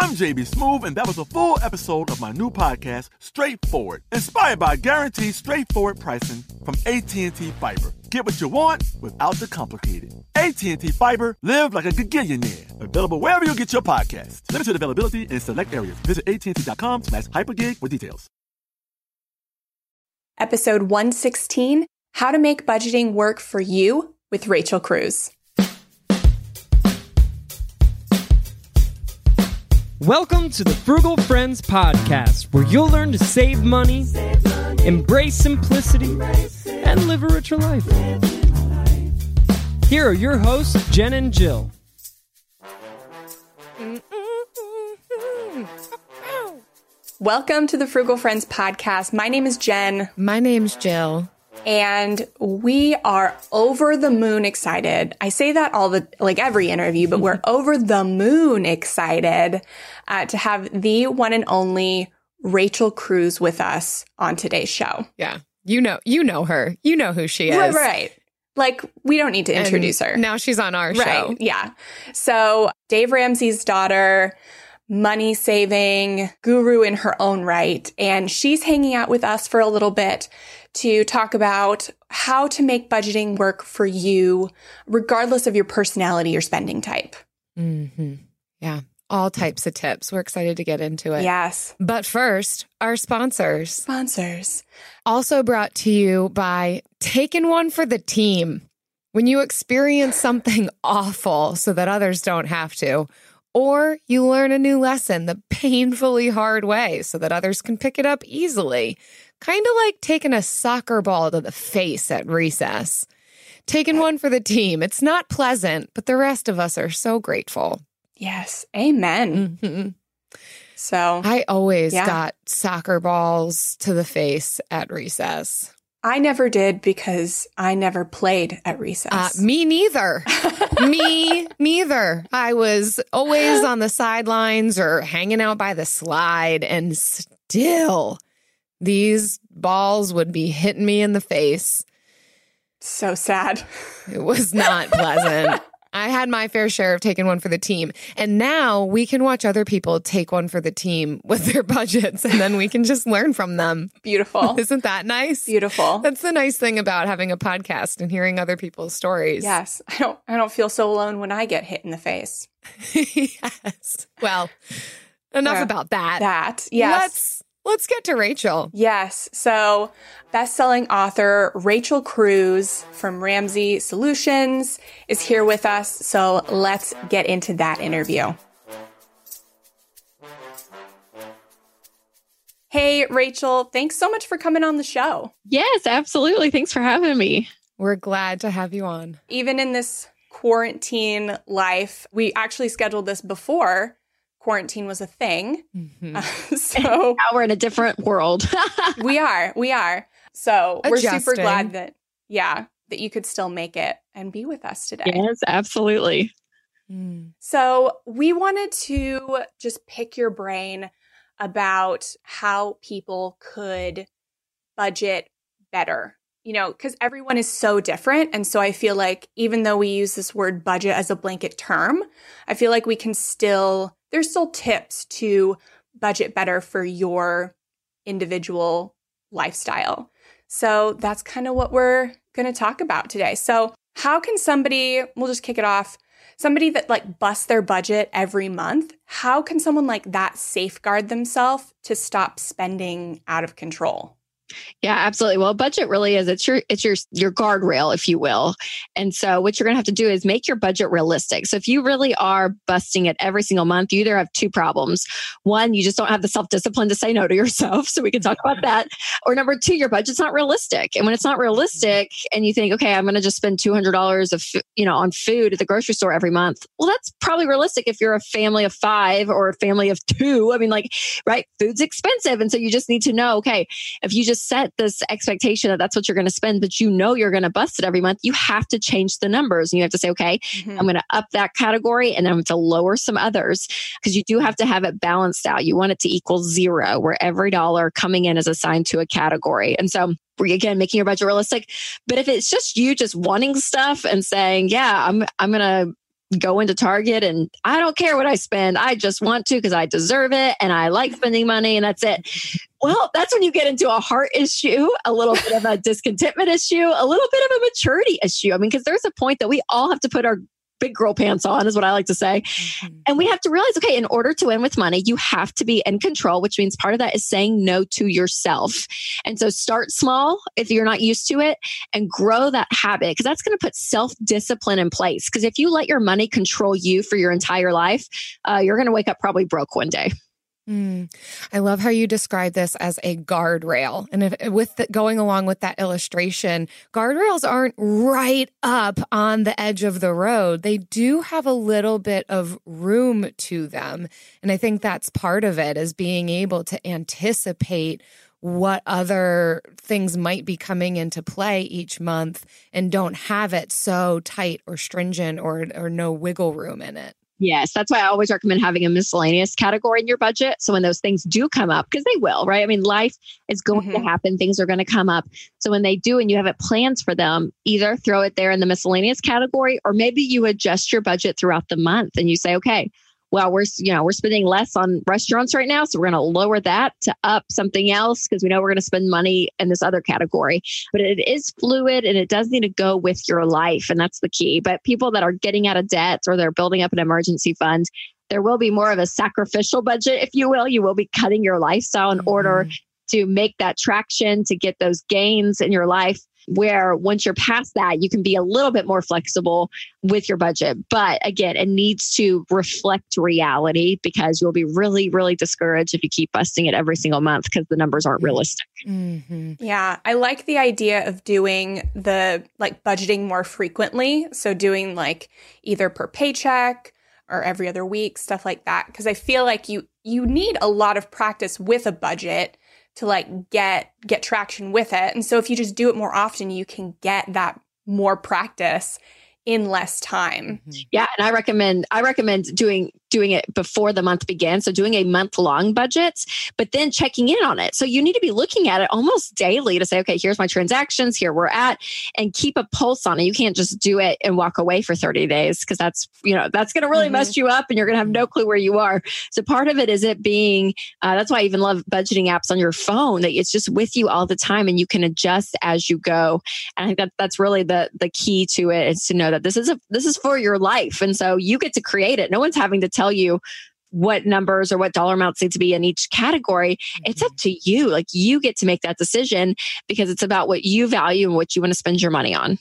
I'm JB Smoove, and that was a full episode of my new podcast, Straightforward, inspired by guaranteed straightforward pricing from AT&T Fiber. Get what you want without the complicated. AT&T Fiber, live like a gigillionaire. Available wherever you get your podcast. Limited availability in select areas. Visit AT&T.com slash hypergig for details. Episode 116, How to Make Budgeting Work for You with Rachel Cruz. Welcome to the Frugal Friends Podcast, where you'll learn to save money, embrace simplicity, and live a richer life. Here are your hosts, Jen and Jill. Welcome to the Frugal Friends Podcast. My name is Jen. My name's Jill. And we are over the moon excited. I say that all the, like every interview, but we're over the moon excited uh, to have the one and only Rachel Cruz with us on today's show. Yeah. You know, you know her. You know who she is. Right, right. Like we don't need to introduce And her. Now she's on our Right. show. Yeah. So Dave Ramsey's daughter, money saving guru in her own right. And she's hanging out with us for a little bit to talk about how to make budgeting work for you, regardless of your personality or spending type. hmm Yeah. All types of tips. We're excited to get into it. Yes. But first, our sponsors. Sponsors. Also brought to you by Taking One for the Team. When you experience something awful so that others don't have to, or you learn a new lesson the painfully hard way so that others can pick it up easily, kind of like taking a soccer ball to the face at recess. Taking one for the team. It's not pleasant, but the rest of us are so grateful. Yes. Amen. Mhm. So I always Yeah. got soccer balls to the face at recess. I never did because I never played at recess. Uh, me neither. me neither. I was always on the sidelines or hanging out by the slide, and still, these balls would be hitting me in the face. so sad. It was not pleasant. I had my fair share of taking one for the team. And now we can watch other people take one for the team with their budgets, and then we can just learn from them. Beautiful. Isn't that nice? Beautiful. That's the nice thing about having a podcast and hearing other people's stories. Yes, I don't. I don't feel so alone when I get hit in the face. yes. Well, enough about that. That yes, Let's let's get to Rachel. yes. So, best-selling author Rachel Cruz from Ramsey Solutions is here with us. So let's get into that interview. Hey, Rachel, thanks so much for coming on the show. Yes, absolutely. Thanks for having me. We're glad to have you on. Even in this quarantine life, we actually scheduled this before quarantine was a thing. Mhm. so Now we're in a different world. we are, we are. So we're super glad that, yeah, that you could still make it and be with us today. yes, absolutely. Mm. So we wanted to just pick your brain about how people could budget better. You know, because everyone is so different. And so I feel like even though we use this word budget as a blanket term, I feel like we can still, there's still tips to budget better for your individual lifestyle. So that's kind of what we're going to talk about today. So, how can somebody, we'll just kick it off, somebody that like busts their budget every month, how can someone like that safeguard themselves to stop spending out of control? Yeah, absolutely. Well, budget really is it's your it's your your guardrail, if you will. And so what you're gonna have to do is make your budget realistic. So if you really are busting it every single month, you either have two problems. One, you just don't have the self-discipline to say no to yourself. So we can talk about that. Or number two, your budget's not realistic. And when it's not mm-hmm. realistic and you think, okay, I'm gonna just spend two hundred dollars of you know on food at the grocery store every month, well, that's probably realistic if you're a family of five or a family of two. I mean, like, right, food's expensive. And so you just need to know, okay, if you just set this expectation that that's what you're going to spend, but you know you're going to bust it every month, you have to change the numbers. And you have to say, okay, mm-hmm. I'm going to up that category and I'm going to lower some others because you do have to have it balanced out. You want it to equal zero, where every dollar coming in is assigned to a category. And so again making your budget realistic but if it's just you just wanting stuff and saying yeah i'm i'm going to go into Target and I don't care what I spend. I just want to because I deserve it and I like spending money and that's it. Well, that's when you get into a heart issue, a little bit of a discontentment issue, a little bit of a maturity issue. I mean, because there's a point that we all have to put our big girl pants on, is what I like to say. Mm-hmm. And we have to realize okay, in order to win with money, you have to be in control, which means part of that is saying no to yourself. And so start small if you're not used to it and grow that habit because that's going to put self discipline in place. Because if you let your money control you for your entire life, uh, you're going to wake up probably broke one day. Mm. I love how you describe this as a guardrail. And if, with the, going along with that illustration, guardrails aren't right up on the edge of the road. They do have a little bit of room to them. And I think that's part of it is being able to anticipate what other things might be coming into play each month and don't have it so tight or stringent or or no wiggle room in it. Yes, that's why I always recommend having a miscellaneous category in your budget. So when those things do come up, because they will, right? I mean, life is going mm-hmm. to happen, things are going to come up. So when they do and you have it plans for them, either throw it there in the miscellaneous category or maybe you adjust your budget throughout the month and you say, okay, well, we're you know we're spending less on restaurants right now, so we're going to lower that to up something else because we know we're going to spend money in this other category. But it is fluid and it does need to go with your life, and that's the key. But people that are getting out of debt or they're building up an emergency fund, there will be more of a sacrificial budget, if you will. You will be cutting your lifestyle in mm-hmm. order to make that traction to get those gains in your life where once you're past that, you can be a little bit more flexible with your budget. But again, it needs to reflect reality because you'll be really, really discouraged if you keep busting it every single month because the numbers aren't realistic. Mm-hmm. Yeah. I like the idea of doing the like budgeting more frequently. So doing like either per paycheck or every other week, stuff like that. Cause I feel like you, you need a lot of practice with a budget to like get get traction with it. And so if you just do it more often, you can get that more practice in less time. Mm-hmm. Yeah, and I recommend I recommend doing doing it before the month begins. So doing a month long budget, but then checking in on it. So you need to be looking at it almost daily to say, okay, here's my transactions, here we're at, and keep a pulse on it. You can't just do it and walk away for 30 days because that's, you know, that's going to really mm-hmm. mess you up and you're going to have no clue where you are. So part of it is it being, uh, that's why I even love budgeting apps on your phone that it's just with you all the time and you can adjust as you go. And I think that that's really the, the key to it is to know that this is a, this is for your life. And so you get to create it. No one's having to tell you what numbers or what dollar amounts need to be in each category. Mm-hmm. It's up mm-hmm. to you. Like you get to make that decision because it's about what you value and what you want to spend your money on.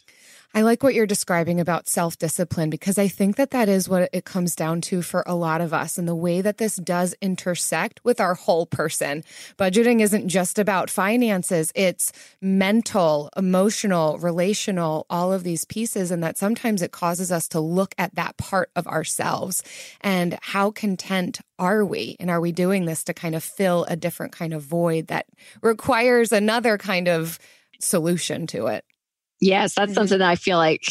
I like what you're describing about self discipline because I think that that is what it comes down to for a lot of us and the way that this does intersect with our whole person. Budgeting isn't just about finances, it's mental, emotional, relational, all of these pieces. And that sometimes it causes us to look at that part of ourselves and how content are we? And are we doing this to kind of fill a different kind of void that requires another kind of solution to it? Yes, that's mm-hmm. something that I feel like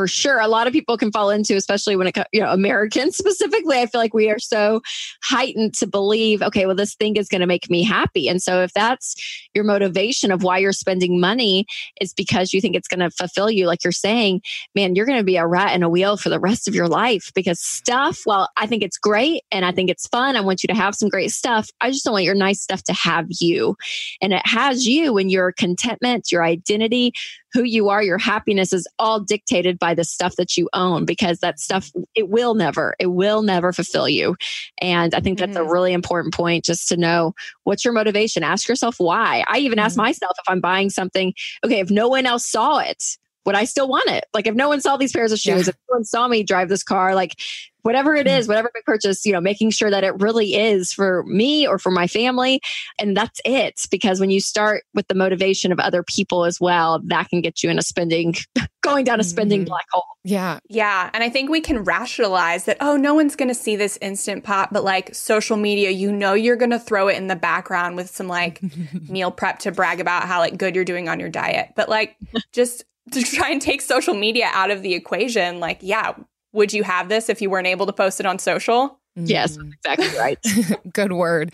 for sure. A lot of people can fall into especially when it comes you know americans specifically i feel like we are so heightened to believe okay well this thing is going to make me happy. And so if that's your motivation of why you're spending money is because you think it's going to fulfill you like you're saying man you're going to be a rat in a wheel for the rest of your life because stuff well i think it's great and i think it's fun. I want you to have some great stuff. I just don't want your nice stuff to have you. And it has you and your contentment your identity who you are your happiness is all dictated by by the stuff that you own because that stuff it will never it will never fulfill you and i think that's mm-hmm. a really important point just to know what's your motivation ask yourself why i even mm-hmm. ask myself if i'm buying something okay if no one else saw it would I still want it? Like if no one saw these pairs of shoes, yeah. if no one saw me drive this car, like whatever it is, mm. whatever big purchase, you know, making sure that it really is for me or for my family. And that's it. Because when you start with the motivation of other people as well, that can get you in a spending, going down a spending mm-hmm. black hole. Yeah. Yeah. And I think we can rationalize that, oh, no one's going to see this instant pot, but like social media, you know, you're going to throw it in the background with some like meal prep to brag about how like good you're doing on your diet. But like just to try and take social media out of the equation, like, yeah, would you have this if you weren't able to post it on social? Yes, mm. exactly right. Good word.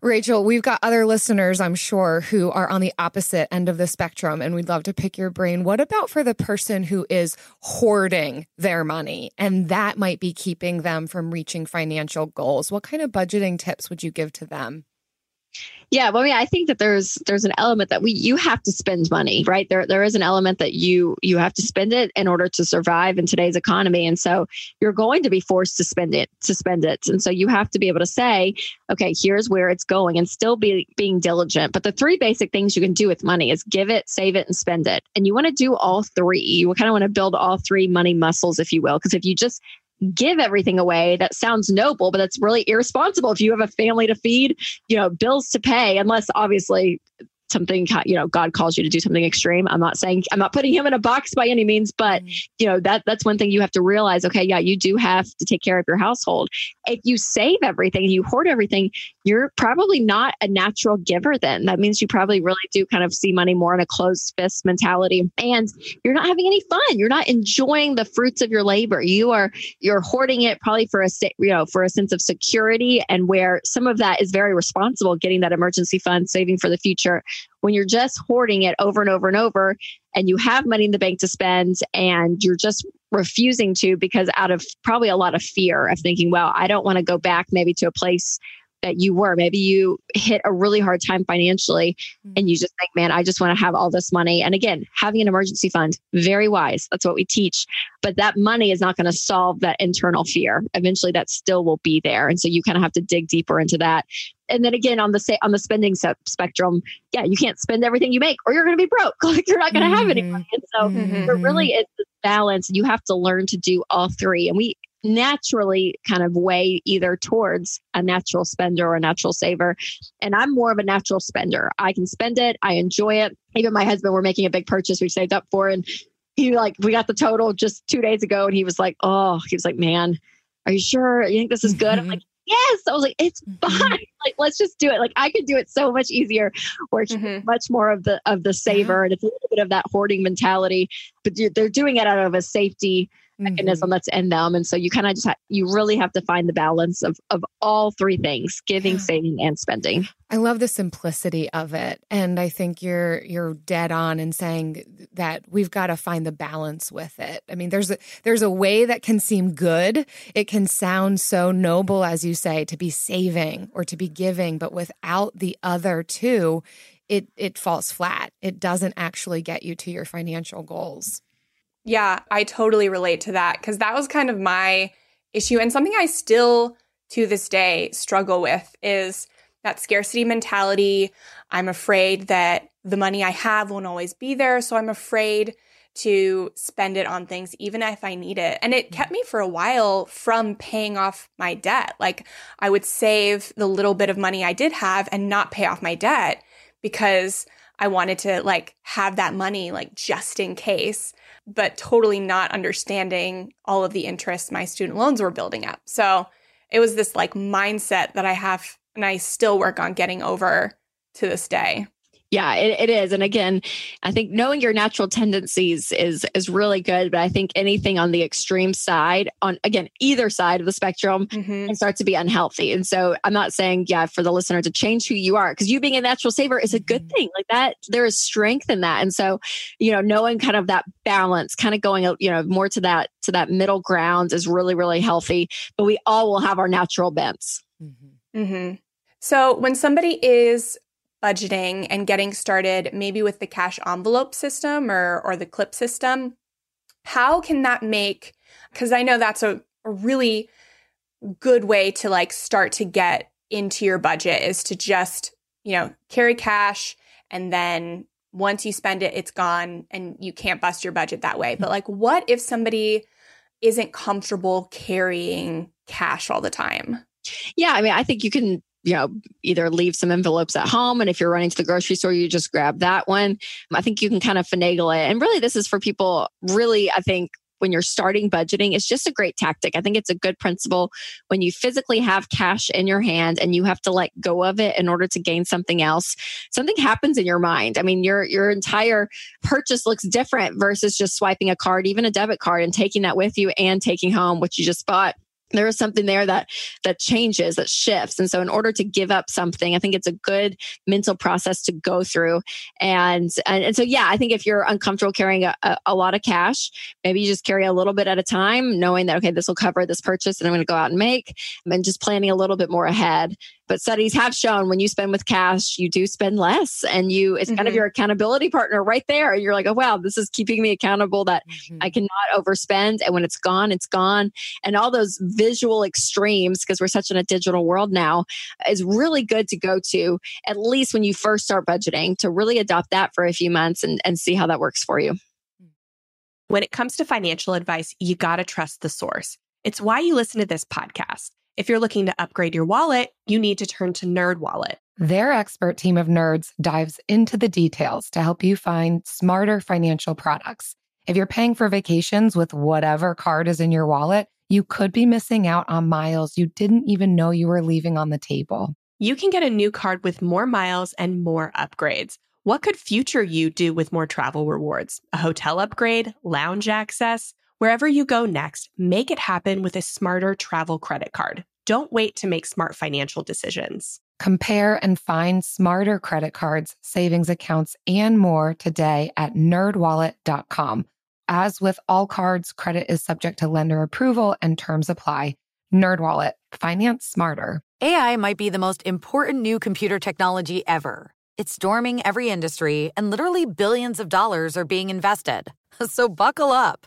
Rachel, we've got other listeners, I'm sure, who are on the opposite end of the spectrum, and we'd love to pick your brain. What about for the person who is hoarding their money and that might be keeping them from reaching financial goals? What kind of budgeting tips would you give to them? Yeah, well, I mean, I think that there's there's an element that we you have to spend money, right? There there is an element that you you have to spend it in order to survive in today's economy, and so you're going to be forced to spend it to spend it, and so you have to be able to say, okay, here's where it's going, and still be being diligent. But the three basic things you can do with money is give it, save it, and spend it, and you want to do all three. You kind of want to build all three money muscles, if you will, because if you just give everything away. That sounds noble, but that's really irresponsible. If you have a family to feed, you know, bills to pay, unless obviously something you know god calls you to do something extreme. I'm not saying i'm not putting him in a box by any means but mm. you know that that's one thing you have to realize. Okay yeah you do have to take care of your household. If you save everything and you hoard everything you're probably not a natural giver then. That means you probably really do kind of see money more in a closed fist mentality. And you're not having any fun. You're not enjoying the fruits of your labor. You are you're hoarding it probably for a you know for a sense of security and where some of that is very responsible getting that emergency fund saving for the future when you're just hoarding it over and over and over and you have money in the bank to spend and you're just refusing to because out of probably a lot of fear of thinking well i don't want to go back maybe to a place that you were. Maybe you hit a really hard time financially mm-hmm. and you just think, man, I just want to have all this money. And again, having an emergency fund, very wise. That's what we teach. But that money is not going to solve that internal fear. Eventually that still will be there. And so you kind of have to dig deeper into that. And then again, on the say on the spending spectrum, yeah, you can't spend everything you make or you're going to be broke. like you're not going to mm-hmm. have any mm-hmm. money. And so mm-hmm. there really is this balance. You have to learn to do all three. And we naturally kind of weigh either towards a natural spender or a natural saver. And I'm more of a natural spender. I can spend it, I enjoy it. Even my husband, we're making a big purchase we saved up for. And he like, we got the total just two days ago. And he was like, oh, he was like, man, are you sure you think this is good? Mm-hmm. I'm like, yes. I was like, it's mm-hmm. fine. Like, let's just do it. Like I could do it so much easier where it's mm-hmm. much more of the, of the saver. And it's a little bit of that hoarding mentality, but they're doing it out of a safety mechanism mm-hmm. that's in them. And so you kind of just, ha- you really have to find the balance of, of all three things, giving, saving, and spending. I love the simplicity of it. And I think you're, you're dead on in saying that we've got to find the balance with it. I mean, there's a, there's a way that can seem good. It can sound so noble, as you say, to be saving or to be giving, but without the other two, it, it falls flat. It doesn't actually get you to your financial goals. Yeah, I totally relate to that because that was kind of my issue and something I still to this day struggle with is that scarcity mentality. I'm afraid that the money I have won't always be there, so I'm afraid to spend it on things even if I need it. And it kept mm-hmm. me for a while from paying off my debt. Like I would save the little bit of money I did have and not pay off my debt because I wanted to like have that money like just in case but totally not understanding all of the interest my student loans were building up. So it was this like mindset that I have and I still work on getting over to this day. Yeah, it, it is. And again, I think knowing your natural tendencies is is really good. But I think anything on the extreme side, on again, either side of the spectrum, mm-hmm. can start to be unhealthy. And so I'm not saying, yeah, for the listener to change who you are, because you being a natural saver is a good mm-hmm. thing. Like that, there is strength in that. And so, you know, knowing kind of that balance, kind of going, you know, more to that to that middle ground is really, really healthy. But we all will have our natural bents. Mm-hmm. Mm-hmm. So when somebody is budgeting and getting started maybe with the cash envelope system or or the clip system how can that make because I know that's a, a really good way to like start to get into your budget is to just, you know, carry cash and then once you spend it, it's gone and you can't bust your budget that way. But like, what if somebody isn't comfortable carrying cash all the time? Yeah, I mean, I think you can you know either leave some envelopes at home and if you're running to the grocery store you just grab that one i think you can kind of finagle it and really this is for people really i think when you're starting budgeting it's just a great tactic. I think it's a good principle when you physically have cash in your hand and you have to let go of it in order to gain something else. Something happens in your mind. I mean, your your entire purchase looks different versus just swiping a card, even a debit card and taking that with you and taking home what you just bought there is something there that that changes that shifts. And so in order to give up something i think it's a good mental process to go through. And and, and so yeah i think if you're uncomfortable carrying a, a, a, lot of cash maybe you just carry a little bit at a time knowing that okay this will cover this purchase and i'm going to go out and make and just planning a little bit more ahead but studies have shown when you spend with cash you do spend less and you it's mm-hmm. kind of mm-hmm. your accountability partner right there you're like oh wow this is keeping me accountable that mm-hmm. i cannot overspend and when it's gone it's gone and all those visual extremes because we're such in a digital world now is really good to go to at least when you first start budgeting to really adopt that for a few months and, and see how that works for you when it comes to financial advice you got to trust the source it's why you listen to this podcast if you're looking to upgrade your wallet, you need to turn to NerdWallet. Their expert team of nerds dives into the details to help you find smarter financial products. If you're paying for vacations with whatever card is in your wallet, you could be missing out on miles you didn't even know you were leaving on the table. You can get a new card with more miles and more upgrades. What could future you do with more travel rewards? A hotel upgrade, lounge access? Wherever you go next, make it happen with a smarter travel credit card. Don't wait to make smart financial decisions. Compare and find smarter credit cards, savings accounts, and more today at nerdwallet.com. As with all cards, credit is subject to lender approval and terms apply. NerdWallet, finance smarter. AI might be the most important new computer technology ever. It's storming every industry, and literally billions of dollars are being invested. So buckle up.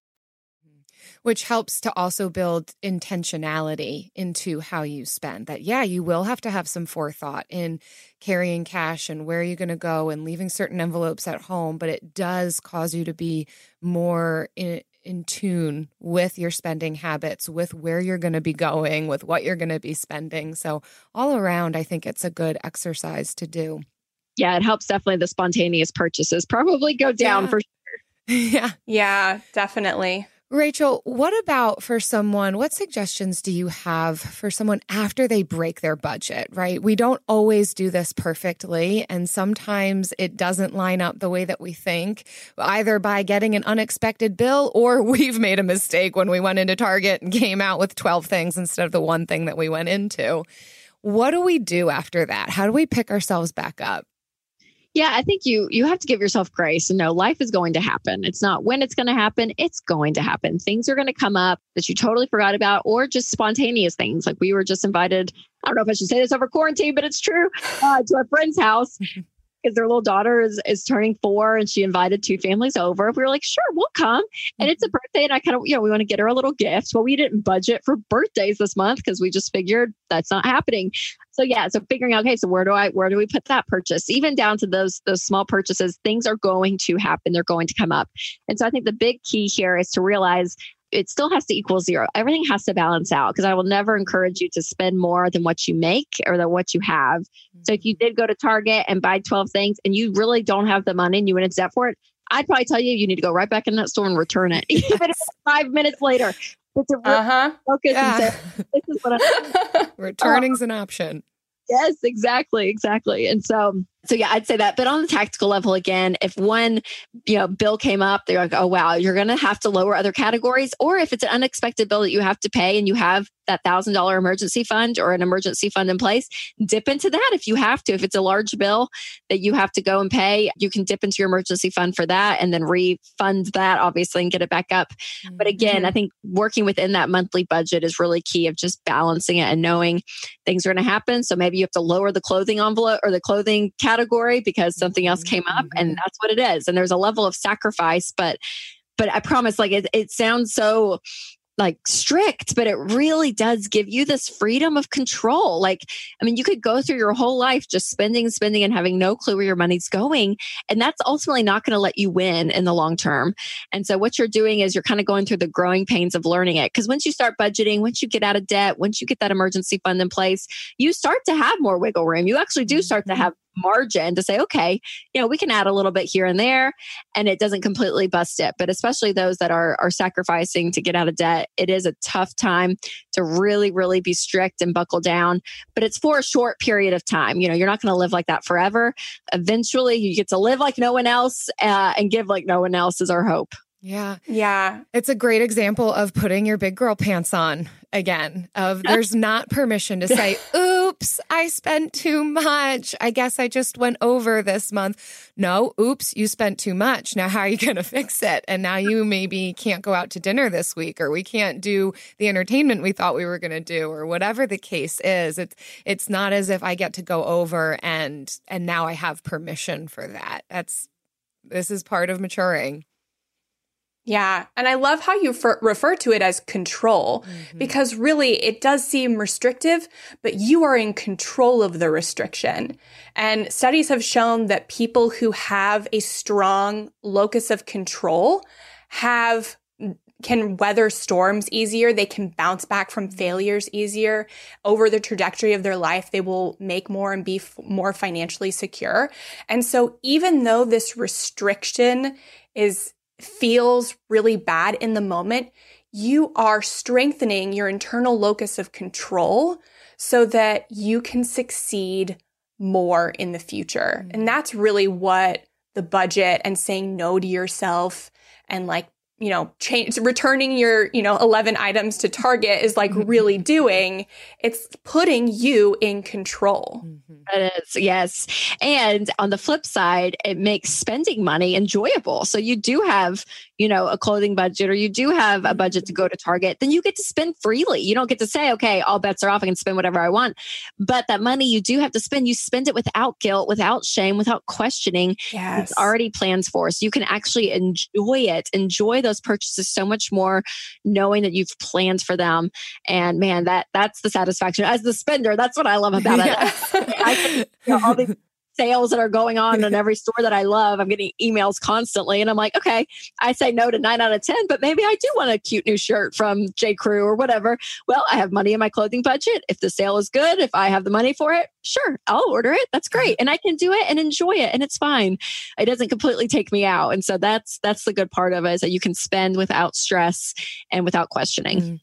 which helps to also build intentionality into how you spend. That, yeah, you will have to have some forethought in carrying cash and where you're going to go and leaving certain envelopes at home, but it does cause you to be more in, in tune with your spending habits, with where you're going to be going, with what you're going to be spending. So, all around, I think it's a good exercise to do. Yeah, it helps definitely the spontaneous purchases probably go down yeah. for sure. Yeah. Yeah, definitely. Rachel, what about for someone? What suggestions do you have for someone after they break their budget, right? We don't always do this perfectly, and sometimes it doesn't line up the way that we think, either by getting an unexpected bill or we've made a mistake when we went into Target and came out with 12 things instead of the one thing that we went into. What do we do after that? How do we pick ourselves back up? Yeah, I think you you have to give yourself grace and know life is going to happen. It's not when it's going to happen, it's going to happen. Things are going to come up that you totally forgot about or just spontaneous things. Like we were just invited, I don't know if I should say this over quarantine, but it's true, uh, to a friend's house because their little daughter is, is turning four and she invited two families over. We were like, sure, we'll come. And it's a mm-hmm. birthday. And I kind of, you know, we want to get her a little gift. Well, we didn't budget for birthdays this month because we just figured that's not happening. So yeah, so figuring out, okay, so where do I where do we put that purchase? Even down to those those small purchases, things are going to happen. They're going to come up. And so I think the big key here is to realize it still has to equal zero. Everything has to balance out because I will never encourage you to spend more than what you make or than what you have. So if you did go to Target and buy 12 things and you really don't have the money and you went into debt for it, I'd probably tell you you need to go right back in that store and return it, even if it's five minutes later. But to really Uh-huh. focus Yeah. and say, this is what I'm Returning's an option. Yes, exactly, exactly. And so, so yeah, I'd say that. But on the tactical level, again, if one, you know, bill came up, they're like, oh wow, you're going to have to lower other categories, or if it's an unexpected bill that you have to pay and you have that thousand dollar emergency fund or an emergency fund in place, dip into that if you have to. If it's a large bill that you have to go and pay, you can dip into your emergency fund for that and then refund that, obviously, and get it back up. But again, I mm-hmm. think working within that monthly budget is really key of just balancing it and knowing things are going to happen. So maybe you have to lower the clothing envelope or the clothing category because something else came up and mm-hmm. that's what it is. And there's a level of sacrifice, but but I promise like it, it sounds so like strict, but it really does give you this freedom of control. Like, I mean, you could go through your whole life just spending, spending, and having no clue where your money's going. And that's ultimately not going to let you win in the long term. And so, what you're doing is you're kind of going through the growing pains of learning it. Because once you start budgeting, once you get out of debt, once you get that emergency fund in place, you start to have more wiggle room. You actually do mm-hmm. start to have margin to say, okay, you know, we can add a little bit here and there and it doesn't completely bust it. But especially those that are are sacrificing to get out of debt, it is a tough time to really, really be strict and buckle down. But it's for a short period of time. You know, you're not going to live like that forever. Eventually, you get to live like no one else uh, and give like no one else is our hope. Yeah. Yeah. It's a great example of putting your big girl pants on again. Of there's not permission to say, "Oops, I spent too much. I guess I just went over this month." No, "Oops, you spent too much. Now how are you going to fix it?" And now you maybe can't go out to dinner this week or we can't do the entertainment we thought we were going to do or whatever the case is. It's it's not as if I get to go over and and now I have permission for that. That's this is part of maturing. Yeah. And I love how you fer- refer to it as control mm-hmm. because really it does seem restrictive, but you are in control of the restriction. And studies have shown that people who have a strong locus of control have can weather storms easier. They can bounce back from mm-hmm. failures easier over the trajectory of their life. They will make more and be f- more financially secure. And so even though this restriction is feels really bad in the moment, you are strengthening your internal locus of control so that you can succeed more in the future. Mm-hmm. And that's really what the budget and saying no to yourself and like you know change returning your you know 11 items to target is like mm-hmm. really doing it's putting you in control mm-hmm. It is, yes. And on the flip side, it makes spending money enjoyable. So you do have, you know, a clothing budget or you do have a budget to go to Target, then you get to spend freely. You don't get to say, okay, all bets are off. I can spend whatever I want. But that money you do have to spend, you spend it without guilt, without shame, without questioning. yes It's already plans for. So you can actually enjoy it, enjoy those purchases so much more, knowing that you've planned for them. And man, that that's the satisfaction. As the spender, that's what I love about it. I can, you know, all these sales that are going on in every store that I love. I'm getting emails constantly, and I'm like, okay, I say no to nine out of ten, but maybe I do want a cute new shirt from J. Crew or whatever. Well, I have money in my clothing budget. If the sale is good, if I have the money for it, sure, I'll order it. That's great, and I can do it and enjoy it, and it's fine. It doesn't completely take me out, and so that's that's the good part of it is that you can spend without stress and without questioning. Mm.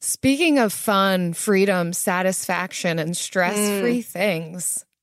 Speaking of fun, freedom, satisfaction, and stress free mm. things,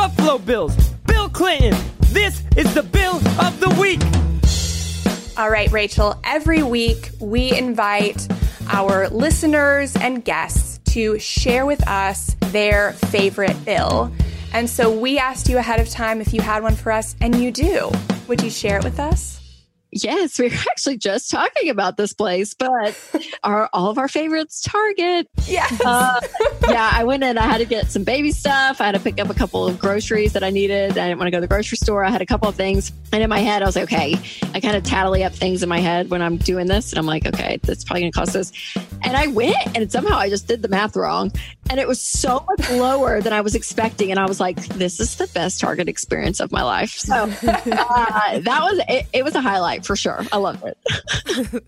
Buffalo bills, Bill Clinton. This is the bill of the week. All right, Rachel, every week we invite our listeners and guests to share with us their favorite bill. And so we asked you ahead of time if you had one for us, and you do. Would you share it with us? Yes, we were actually just talking about this place, but our all of our favorites, Target. Yes. Uh, yeah, I went in. I had to get some baby stuff. I had to pick up a couple of groceries that I needed. I didn't want to go to the grocery store. I had a couple of things, and in my head, I was like, okay. I kind of tally up things in my head when I'm doing this, and I'm like, okay, that's probably going to cost this. And I went, and somehow I just did the math wrong, and it was so much lower than I was expecting. And I was like, this is the best Target experience of my life. So uh, that was it, it was a highlight for sure. I loved it.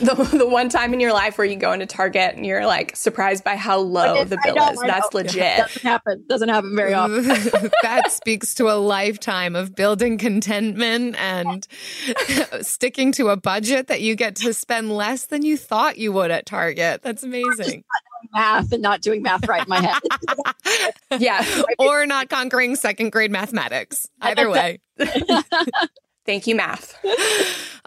the, the one time in your life where you go into Target and you're like surprised by how low Like, the I bill is. That's know. legit. Doesn't happen. Doesn't happen very often. that speaks to a lifetime of building contentment and sticking to a budget that you get to spend less than you thought you would at Target. That's amazing. Math and not doing math right in my head. yeah. or not conquering second grade mathematics. Either way. Thank you, math.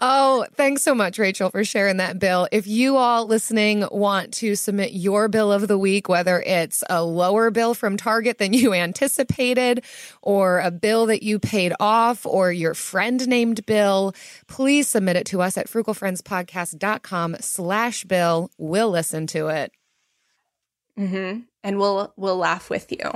Oh, thanks so much, Rachel, for sharing that bill. If you all listening want to submit your bill of the week, whether it's a lower bill from Target than you anticipated, or a bill that you paid off, or your friend named Bill, please submit it to us at frugalfriendspodcast.com slash bill. We'll listen to it. Hmm And we'll we'll laugh with you.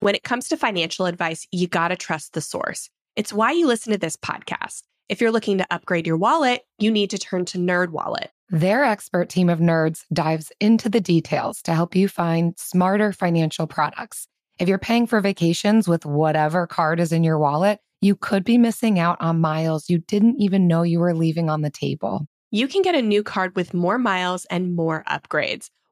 When it comes to financial advice, you got to trust the source. It's why you listen to this podcast. If you're looking to upgrade your wallet, you need to turn to Nerd Wallet. Their expert team of nerds dives into the details to help you find smarter financial products. If you're paying for vacations with whatever card is in your wallet, you could be missing out on miles you didn't even know you were leaving on the table. You can get a new card with more miles and more upgrades.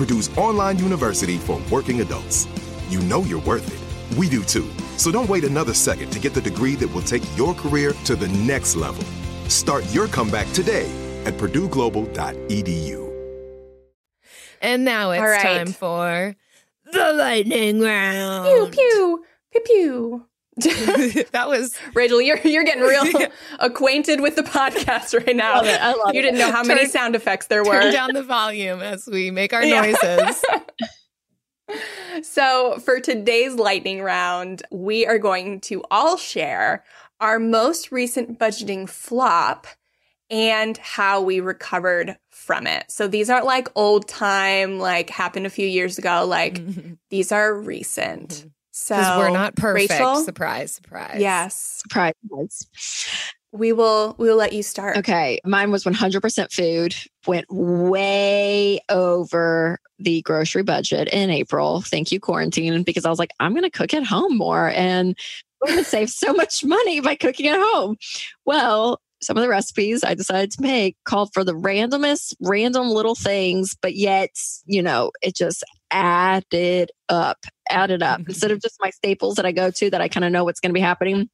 Purdue's online university for working adults. You know you're worth it. We do too. So don't wait another second to get the degree that will take your career to the next level. Start your comeback today at purdueglobal.edu. And now it's All right. time for the lightning round. Pew pew pew pew. that was Rachel, you're you're getting real acquainted with the podcast right now. Love it. I love you it. didn't know how many sound effects there were. turn were. down the volume as we make our Yeah. noises. So, for today's lightning round, we are going to all share our most recent budgeting flop and how we recovered from it. So, these aren't like old time, like happened a few years ago. Like, these are recent. Mm-hmm. So, Because we're not perfect. Rachel? Surprise, surprise. Yes. Surprise. We will we will let you start. Okay. Mine was 100% food, went way over the grocery budget in April. Thank you, quarantine, because I was like, I'm going to cook at home more and we're going to save so much money by cooking at home. Well, some of the recipes I decided to make called for the randomest, random little things, but yet, you know, it just added up, added up. Instead of just my staples that I go to that I kind of know what's going to be happening.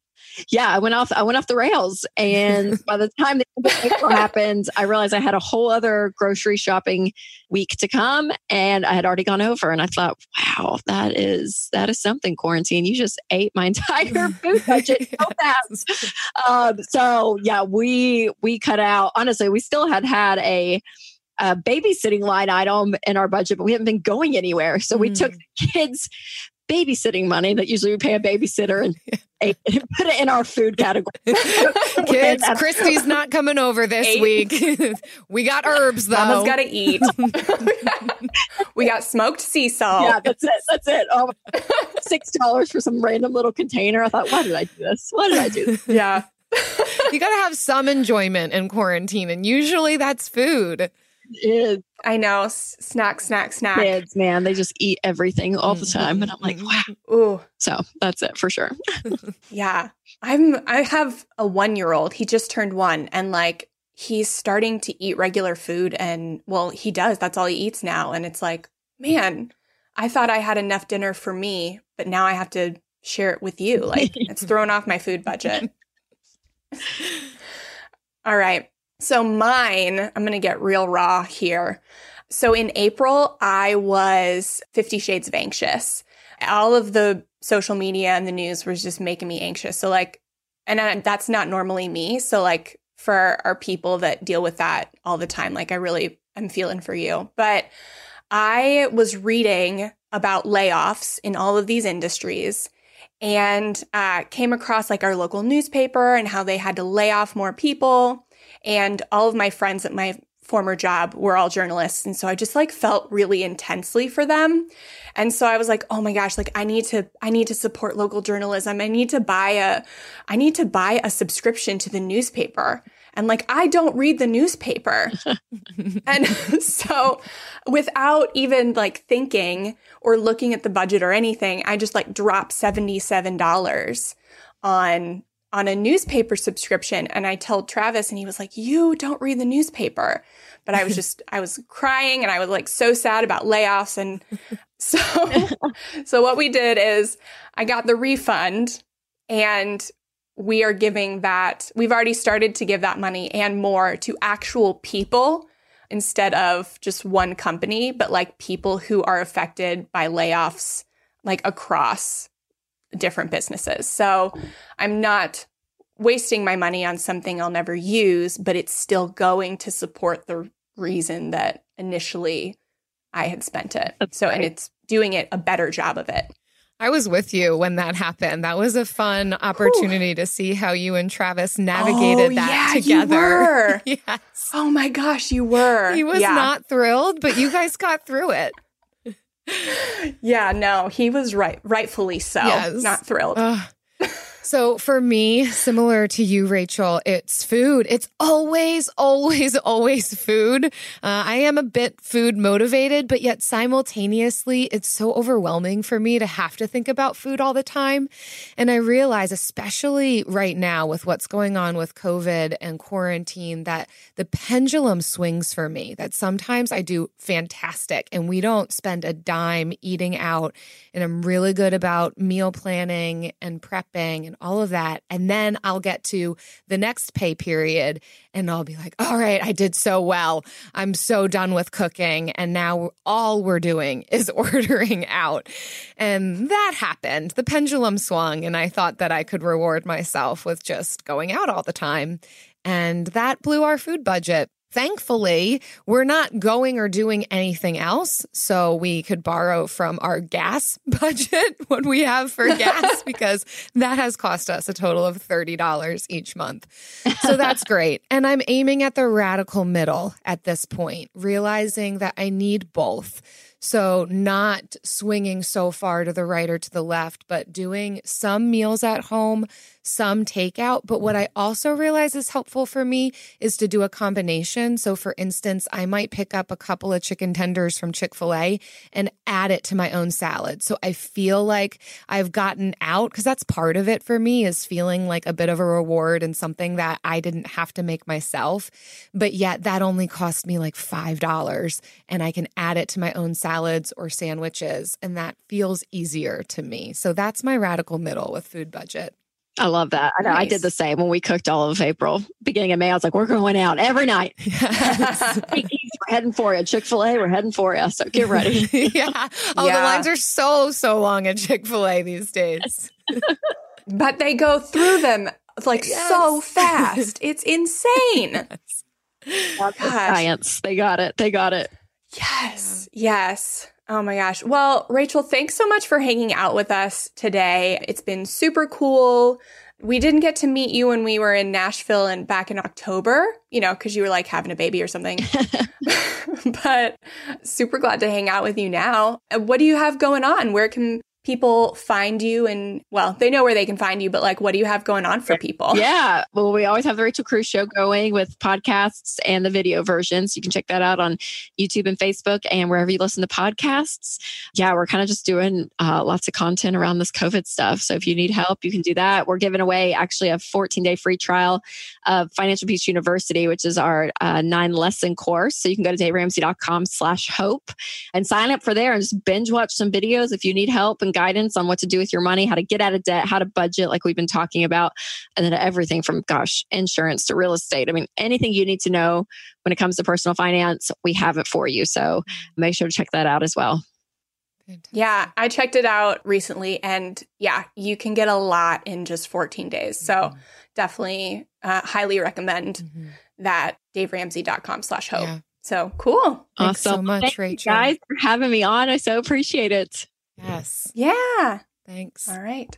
Yeah, I went off. I went off the rails, and by the time the happened, I realized I had a whole other grocery shopping week to come, and I had already gone over. And I thought, wow, that is that is something. Quarantine, you just ate my entire food budget so fast. Um, so yeah, we we cut out. Honestly, we still had had a, a babysitting line item in our budget, but we haven't been going anywhere. So we took mm. the kids' babysitting money that usually we pay a babysitter and Eight, put it in our food category. Kids, Christy's not coming over this Eight. week. we got herbs though. Mama's got to eat. we got smoked sea salt. Yeah, that's it. That's it. Oh, six dollars for some random little container. I thought, why did I do this? Why did I do this? Yeah. you got to have some enjoyment in quarantine, and usually that's food. It, I know. Snack, snack, snack. Kids, man, they just eat everything all the mm-hmm. time. And I'm like, wow. Mm-hmm. Ooh. So that's it for sure. yeah. I'm I have a one year old. He just turned one and like he's starting to eat regular food and well, he does. That's all he eats now. And it's like, man, I thought I had enough dinner for me, but now I have to share it with you. Like it's thrown off my food budget. all right. So mine, I'm going to get real raw here. So in April, I was 50 shades of anxious. All of the social media and the news was just making me anxious. So like, and I, that's not normally me. So like for our people that deal with that all the time, like I really, I'm feeling for you. But I was reading about layoffs in all of these industries and uh, came across like our local newspaper and how they had to lay off more people. And all of my friends at my former job were all journalists. And so I just like felt really intensely for them. And so I was like, oh my gosh, like I need to, I need to support local journalism. I need to buy a, I need to buy a subscription to the newspaper. And like, I don't read the newspaper. and so without even like thinking or looking at the budget or anything, I just like dropped $77 on on a newspaper subscription. And I told Travis, and he was like, You don't read the newspaper. But I was just, I was crying and I was like so sad about layoffs. And so, so what we did is I got the refund and we are giving that, we've already started to give that money and more to actual people instead of just one company, but like people who are affected by layoffs, like across different businesses. So I'm not wasting my money on something I'll never use, but it's still going to support the reason that initially I had spent it. That's so, right. and it's doing it a better job of it. I was with you when that happened. That was a fun opportunity Ooh. to see how you and Travis navigated oh, that yeah, together. yes. Oh my gosh, you were. He was yeah. not thrilled, but you guys got through it yeah, no, he was right, rightfully so. Yes. Not thrilled. So for me, similar to you, Rachel, it's food. It's always, always, always food. Uh, I am a bit food motivated, but yet simultaneously, it's so overwhelming for me to have to think about food all the time. And I realize, especially right now with what's going on with COVID and quarantine, that the pendulum swings for me. That sometimes I do fantastic and we don't spend a dime eating out. And I'm really good about meal planning and prepping and all of that. And then I'll get to the next pay period and I'll be like, all right, I did so well. I'm so done with cooking. And now all we're doing is ordering out. And that happened. The pendulum swung, and I thought that I could reward myself with just going out all the time. And that blew our food budget. Thankfully, we're not going or doing anything else. So we could borrow from our gas budget what we have for gas because that has cost us a total of $30 each month. So that's great. And I'm aiming at the radical middle at this point, realizing that I need both. So, not swinging so far to the right or to the left, but doing some meals at home, some takeout. But what I mm-hmm. also realize is helpful for me is to do a combination. So, for instance, I might pick up a couple of chicken tenders from Chick fil A and add it to my own salad. So, I feel like I've gotten out because that's part of it for me is feeling like a bit of a reward and something that I didn't have to make myself. But yet, that only cost me like $5 and I can add it to my own salads or sandwiches. And that feels easier to me. So, that's my radical middle with food budget. I love that. I know nice. I did the same when we cooked all of April. Beginning of May, I was like, we're going out every night. Yes. we're heading for you. Chick fil A, we're heading for you. So get ready. yeah. Oh, yeah. the lines are so, so long at Chick fil A these days. but they go through them like yes. so fast. It's insane. Yes. Science. They got it. They got it. Yes. Yes. Oh my gosh. Well, Rachel, thanks so much for hanging out with us today. It's been super cool. We didn't get to meet you when we were in Nashville and back in October, you know, because you were like having a baby or something. but super glad to hang out with you now. What do you have going on? Where can people find you and well they know where they can find you but like what do you have going on for people? Yeah. Well we always have the rachel cruze show going with podcasts and the video versions. You can check that out on youtube and facebook and wherever you listen to podcasts. Yeah we're kind of just doing uh, lots of content around this covid stuff. So if you need help you can do that. We're giving away actually a 14 day free trial of financial peace university which is our uh, nine lesson course. So you can go to daveramsey.com slash hope and sign up for there and just binge watch some videos if you need help and guidance on what to do with your money, how to get out of debt, how to budget, like we've been talking about, and then everything from, gosh, insurance to real estate. I mean, anything you need to know when it comes to personal finance, we have it for you. So make sure to check that out as well. Yeah, I checked it out recently, and yeah, you can get a lot in just 14 days. So mm-hmm. definitely uh, highly recommend mm-hmm. that daveramsey.com slash hope. Yeah. So cool. Thanks so much, Thank Rachel. guys, for having me on. I so appreciate it. Yes. Yeah. Thanks. All right.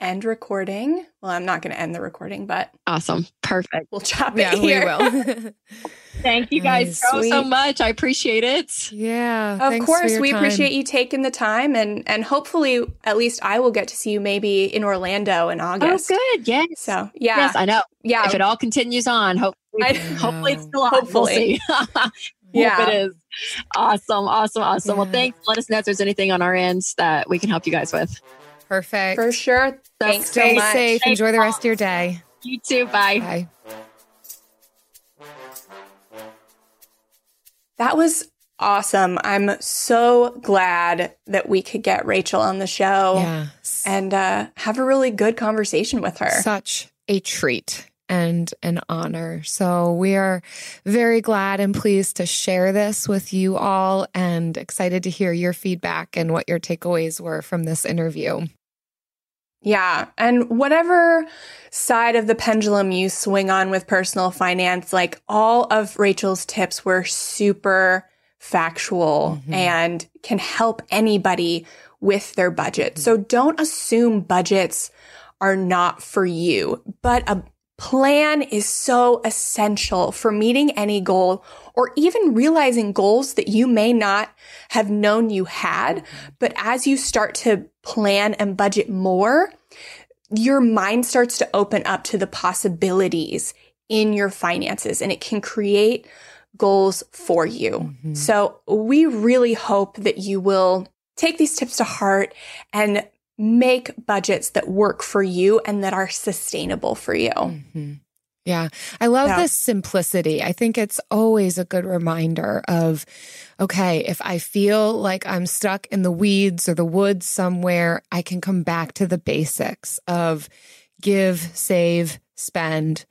End recording. Well, I'm not going to end the recording, but awesome. Perfect. We'll chop yeah, it here. We will. Thank you guys so, so much. I appreciate it. Yeah. Of course. We time. appreciate you taking the time and and hopefully at least I will get to see you maybe in Orlando in oh, August. Oh good. Yes. So yeah. Yes, I know. Yeah. If it all continues on, hopefully, I, hopefully it's still on. Hopefully. We'll yeah. it is. Awesome. Awesome. Awesome. Yeah. Well, thanks. Let us know if there's anything on our ends that we can help you guys with. Perfect. For sure. Thanks Stay so safe. Enjoy the rest of your day. You too. Bye. Bye. That was awesome. I'm so glad that we could get Rachel on the show yes. and uh, have a really good conversation with her. Such a treat and an honor. So we are very glad and pleased to share this with you all and excited to hear your feedback and what your takeaways were from this interview. Yeah. And whatever side of the pendulum you swing on with personal finance, like all of Rachel's tips were super factual mm-hmm. and can help anybody with their budget. Mm-hmm. So don't assume budgets are not for you, but a Plan is so essential for meeting any goal or even realizing goals that you may not have known you had. But as you start to plan and budget more, your mind starts to open up to the possibilities in your finances and it can create goals for you. Mm-hmm. So we really hope that you will take these tips to heart and make budgets that work for you and that are sustainable for you. Mm-hmm. Yeah. I love yeah. this simplicity. I think it's always a good reminder of, okay, if I feel like I'm stuck in the weeds or the woods somewhere, I can come back to the basics of give, save, spend,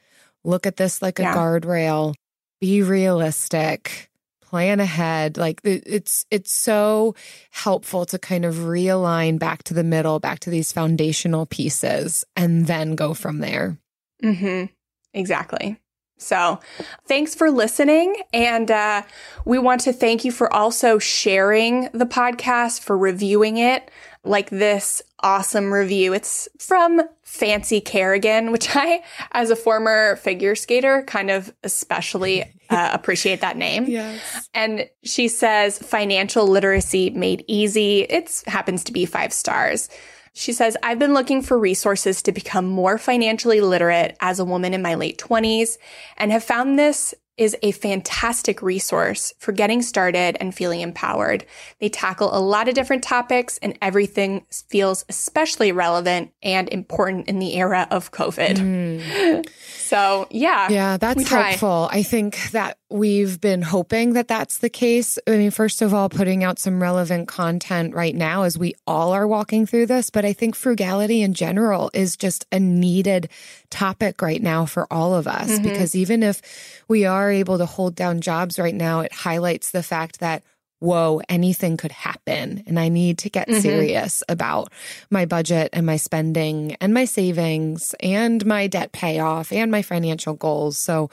look at this like a yeah. guardrail, be realistic, plan ahead. Like it's it's so helpful to kind of realign back to the middle back to these foundational pieces and then go from there. Mm-hmm. Exactly. So thanks for listening and uh, we want to thank you for also sharing the podcast for reviewing it like this awesome review. It's from Fancy Kerrigan, which I, as a former figure skater, kind of especially uh, appreciate that name. Yes. And she says, financial literacy made easy. It happens to be five stars. She says, I've been looking for resources to become more financially literate as a woman in my late 20s and have found this is a fantastic resource for getting started and feeling empowered. They tackle a lot of different topics and everything feels especially relevant and important in the era of COVID. Mm. So, yeah. Yeah, that's helpful. I think that we've been hoping that that's the case. I mean, first of all, putting out some relevant content right now as we all are walking through this, but I think frugality in general is just a needed topic right now for all of us mm-hmm. because even if we are able to hold down jobs right now, it highlights the fact that whoa, anything could happen. And I need to get mm-hmm. serious about my budget and my spending and my savings and my debt payoff and my financial goals. So,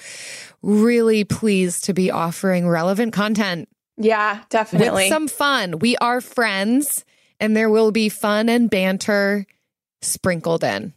really pleased to be offering relevant content Yeah, definitely. With some fun. We are friends, and there will be fun and banter sprinkled in.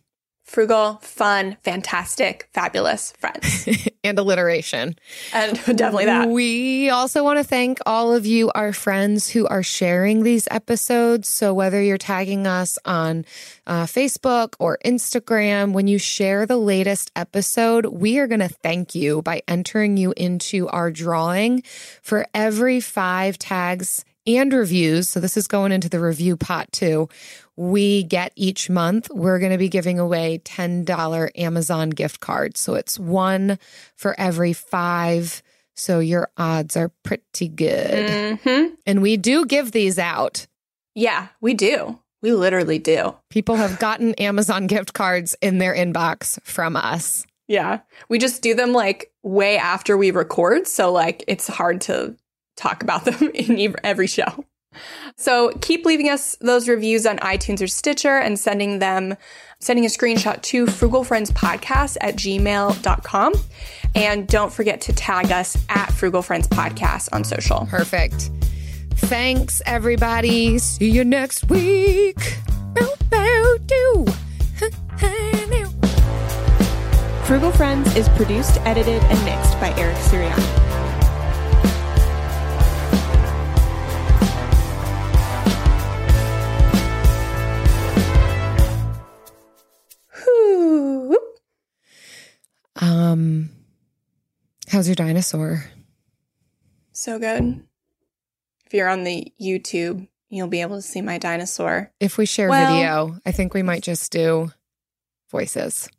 Frugal, fun, fantastic, fabulous friends. and alliteration. And definitely that. We also want to thank all of you, our friends who are sharing these episodes. So, whether you're tagging us on uh, Facebook or Instagram, when you share the latest episode, we are going to thank you by entering you into our drawing for every five tags and reviews. So, this is going into the review pot too we get each month, we're going to be giving away $10 Amazon gift cards. So it's one for every five. So your odds are pretty good. Mm-hmm. And we do give these out. Yeah, we do. We literally do. People have gotten Amazon gift cards in their inbox from us. Yeah. We just do them like way after we record. So, like, it's hard to talk about them in every show. So keep leaving us those reviews on iTunes or Stitcher and sending them, sending a screenshot to frugalfriendspodcast at gmail.com. And don't forget to tag us at Frugal Friends Podcast on social. Perfect. Thanks, everybody. See you next week. Bow, bow, do. Frugal Friends is produced, edited, and mixed by Eric Sirianni. How's your dinosaur? So good. If you're on the YouTube, you'll be able to see my dinosaur. If we share well, video, I think we might just do voices.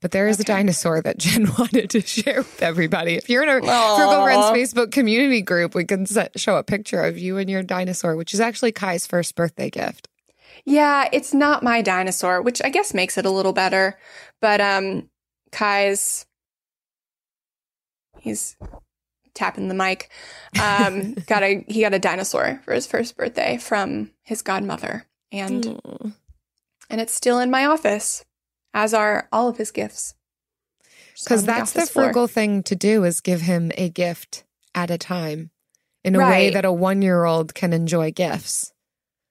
But there is okay. a dinosaur that Jen wanted to share with everybody. If you're in our Aww. Frugal Friends Facebook community group, we can set, show a picture of you and your dinosaur, which is actually Kai's first birthday gift. Yeah, it's not my dinosaur, which I guess makes it a little better. But um Kai's he's tapping the mic. Um, got a he got a dinosaur for his first birthday from his godmother, and mm. and it's still in my office, as are all of his gifts. Because that's the, frugal thing to do is give him a gift at a time, in a right. way that a one year old can enjoy gifts.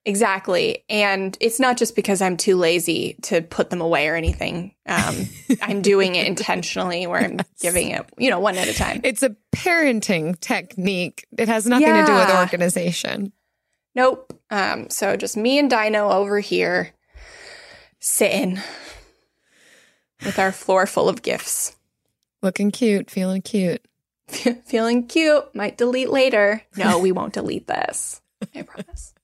Exactly. And it's not just because I'm too lazy to put them away or anything. Um, I'm doing it intentionally where I'm giving it, you know, one at a time. It's a parenting technique. It has nothing yeah. to do with organization. Nope. Um, so just me and Dino over here sitting with our floor full of gifts. Looking cute, feeling cute. feeling cute. Might delete later. No, we won't delete this. I promise.